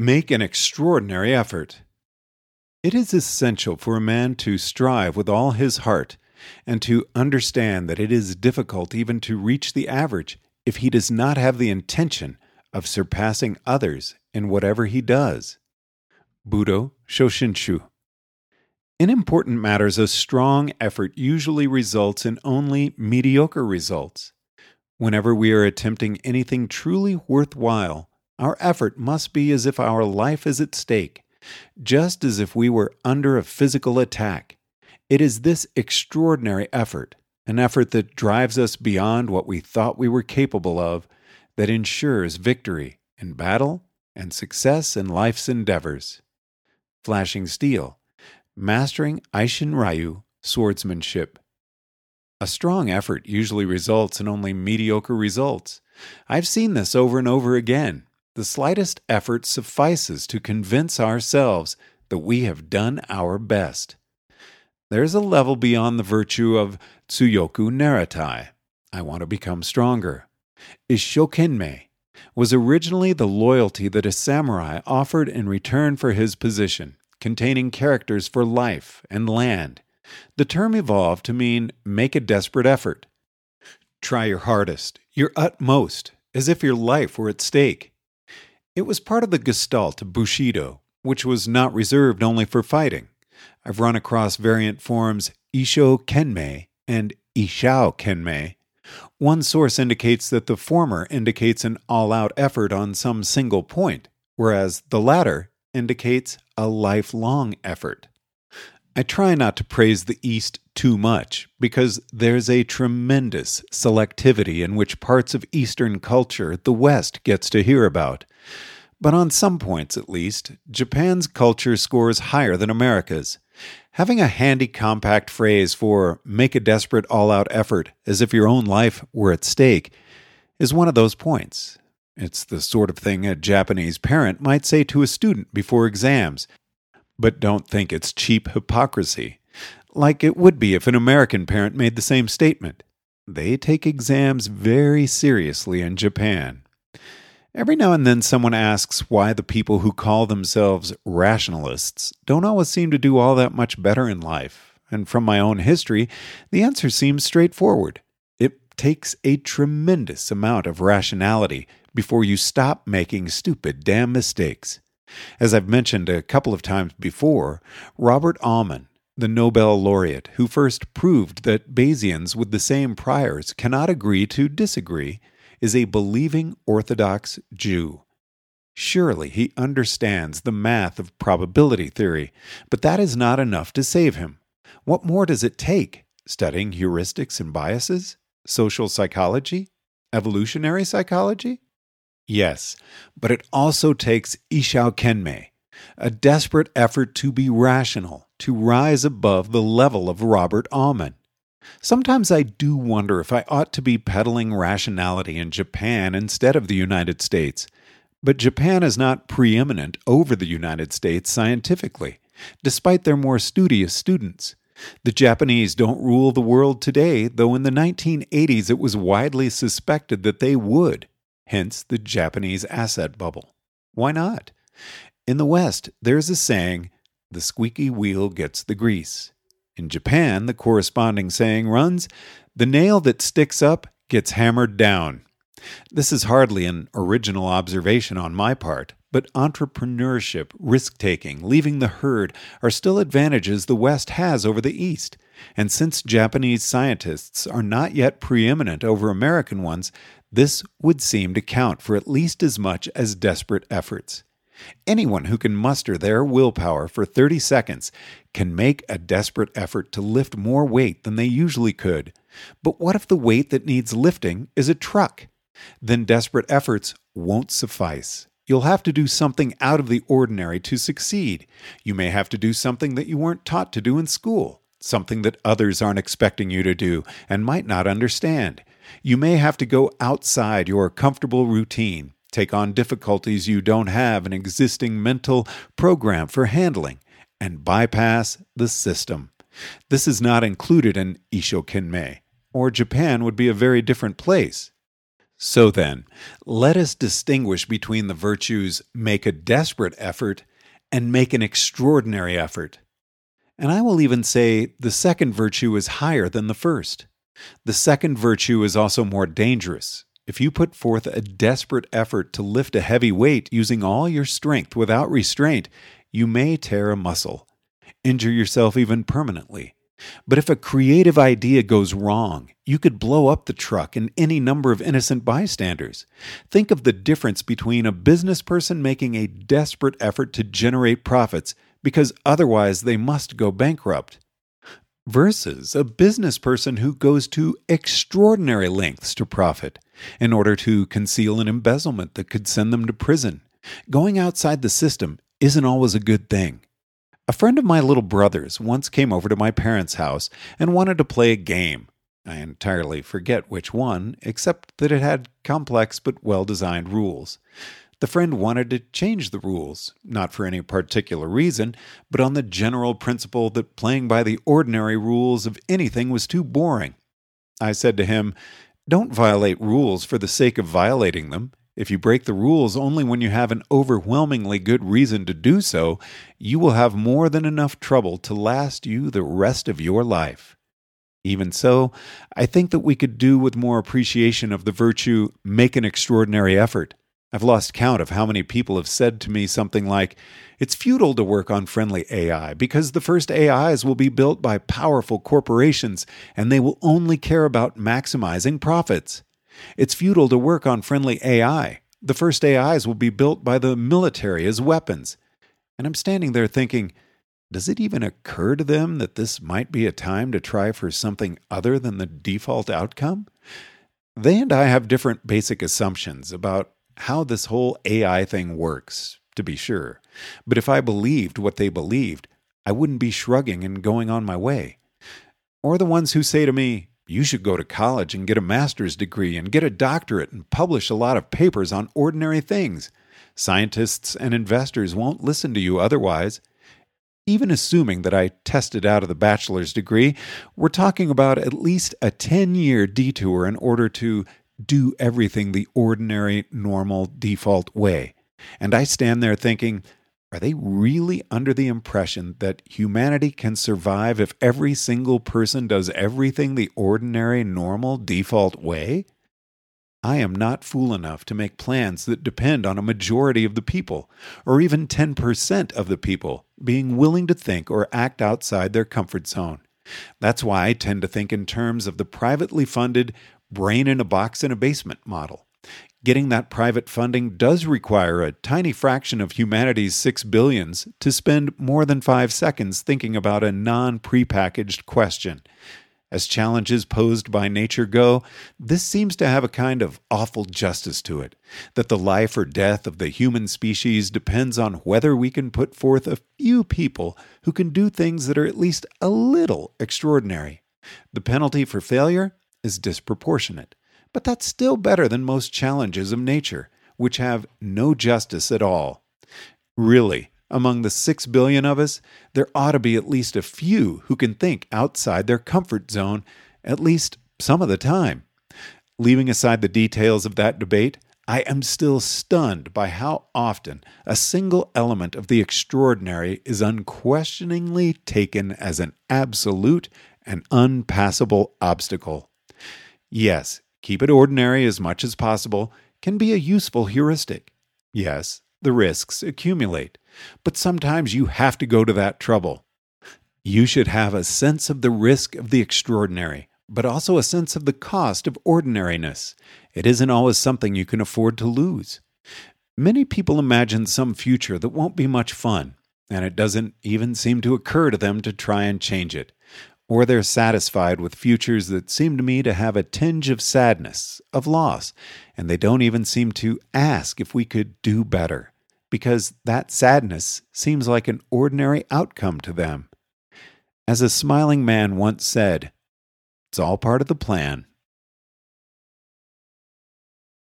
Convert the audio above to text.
Make an extraordinary effort. It is essential for a man to strive with all his heart and to understand that it is difficult even to reach the average if he does not have the intention of surpassing others in whatever he does. Budo Shoshinshu. In important matters, a strong effort usually results in only mediocre results. Whenever we are attempting anything truly worthwhile, our effort must be as if our life is at stake, just as if we were under a physical attack. It is this extraordinary effort, an effort that drives us beyond what we thought we were capable of, that ensures victory in battle and success in life's endeavors. Flashing Steel, Mastering Eishin Ryu Swordsmanship. A strong effort usually results in only mediocre results. I've seen this over and over again. The slightest effort suffices to convince ourselves that we have done our best. There's a level beyond the virtue of Tsuyoku Naritai. I want to become stronger. Isshokenmei was originally the loyalty that a samurai offered in return for his position, containing characters for life and land. The term evolved to mean make a desperate effort. Try your hardest, your utmost, as if your life were at stake. It was part of the gestalt of Bushido, which was not reserved only for fighting. I've run across variant forms Issho Kenmei and Isshou Kenmei. One source indicates that the former indicates an all out effort on some single point, whereas the latter indicates a lifelong effort. I try not to praise the East too much because there's a tremendous selectivity in which parts of Eastern culture the West gets to hear about. But on some points, at least, Japan's culture scores higher than America's. Having a handy, compact phrase for make a desperate, all out effort as if your own life were at stake is one of those points. It's the sort of thing a Japanese parent might say to a student before exams, but don't think it's cheap hypocrisy, like it would be if an American parent made the same statement. They take exams very seriously in Japan. Every now and then, someone asks why the people who call themselves rationalists don't always seem to do all that much better in life. And from my own history, the answer seems straightforward. It takes a tremendous amount of rationality before you stop making stupid damn mistakes. As I've mentioned a couple of times before, Robert Aumann, the Nobel laureate who first proved that Bayesians with the same priors cannot agree to disagree, is a believing Orthodox Jew. Surely he understands the math of probability theory, but that is not enough to save him. What more does it take? Studying heuristics and biases? Social psychology? Evolutionary psychology? Yes, but it also takes Isshou Kenmei, a desperate effort to be rational, to rise above the level of Robert Aumann. Sometimes I do wonder if I ought to be peddling rationality in Japan instead of the United States. But Japan is not preeminent over the United States scientifically, despite their more studious students. The Japanese don't rule the world today, though in the 1980s it was widely suspected that they would, hence the Japanese asset bubble. Why not? In the West, there's a saying the squeaky wheel gets the grease. In Japan, the corresponding saying runs The nail that sticks up gets hammered down. This is hardly an original observation on my part, but entrepreneurship, risk taking, leaving the herd are still advantages the West has over the East. And since Japanese scientists are not yet preeminent over American ones, this would seem to count for at least as much as desperate efforts. Anyone who can muster their willpower for 30 seconds can make a desperate effort to lift more weight than they usually could. But what if the weight that needs lifting is a truck? Then desperate efforts won't suffice. You'll have to do something out of the ordinary to succeed. You may have to do something that you weren't taught to do in school, something that others aren't expecting you to do and might not understand. You may have to go outside your comfortable routine take on difficulties you don't have an existing mental program for handling, and bypass the system. This is not included in Issho Kenmei, or Japan would be a very different place. So then, let us distinguish between the virtues make a desperate effort and make an extraordinary effort. And I will even say the second virtue is higher than the first. The second virtue is also more dangerous. If you put forth a desperate effort to lift a heavy weight using all your strength without restraint, you may tear a muscle, injure yourself even permanently. But if a creative idea goes wrong, you could blow up the truck and any number of innocent bystanders. Think of the difference between a business person making a desperate effort to generate profits because otherwise they must go bankrupt, versus a business person who goes to extraordinary lengths to profit in order to conceal an embezzlement that could send them to prison. Going outside the system isn't always a good thing. A friend of my little brother's once came over to my parents' house and wanted to play a game. I entirely forget which one, except that it had complex but well designed rules. The friend wanted to change the rules, not for any particular reason, but on the general principle that playing by the ordinary rules of anything was too boring. I said to him, Don't violate rules for the sake of violating them. If you break the rules only when you have an overwhelmingly good reason to do so, you will have more than enough trouble to last you the rest of your life. Even so, I think that we could do with more appreciation of the virtue make an extraordinary effort. I've lost count of how many people have said to me something like, It's futile to work on friendly AI because the first AIs will be built by powerful corporations and they will only care about maximizing profits. It's futile to work on friendly AI. The first AIs will be built by the military as weapons. And I'm standing there thinking, does it even occur to them that this might be a time to try for something other than the default outcome? They and I have different basic assumptions about how this whole AI thing works, to be sure. But if I believed what they believed, I wouldn't be shrugging and going on my way. Or the ones who say to me, you should go to college and get a master's degree and get a doctorate and publish a lot of papers on ordinary things. Scientists and investors won't listen to you otherwise. Even assuming that I tested out of the bachelor's degree, we're talking about at least a 10 year detour in order to do everything the ordinary, normal, default way. And I stand there thinking, are they really under the impression that humanity can survive if every single person does everything the ordinary, normal, default way? I am not fool enough to make plans that depend on a majority of the people, or even 10% of the people, being willing to think or act outside their comfort zone. That's why I tend to think in terms of the privately funded, brain in a box in a basement model. Getting that private funding does require a tiny fraction of humanity's six billions to spend more than five seconds thinking about a non prepackaged question. As challenges posed by nature go, this seems to have a kind of awful justice to it that the life or death of the human species depends on whether we can put forth a few people who can do things that are at least a little extraordinary. The penalty for failure is disproportionate. But that's still better than most challenges of nature, which have no justice at all. Really, among the six billion of us, there ought to be at least a few who can think outside their comfort zone, at least some of the time. Leaving aside the details of that debate, I am still stunned by how often a single element of the extraordinary is unquestioningly taken as an absolute and unpassable obstacle. Yes, keep it ordinary as much as possible can be a useful heuristic. Yes, the risks accumulate, but sometimes you have to go to that trouble. You should have a sense of the risk of the extraordinary, but also a sense of the cost of ordinariness. It isn't always something you can afford to lose. Many people imagine some future that won't be much fun, and it doesn't even seem to occur to them to try and change it or they're satisfied with futures that seem to me to have a tinge of sadness, of loss, and they don't even seem to ask if we could do better, because that sadness seems like an ordinary outcome to them. As a smiling man once said, it's all part of the plan.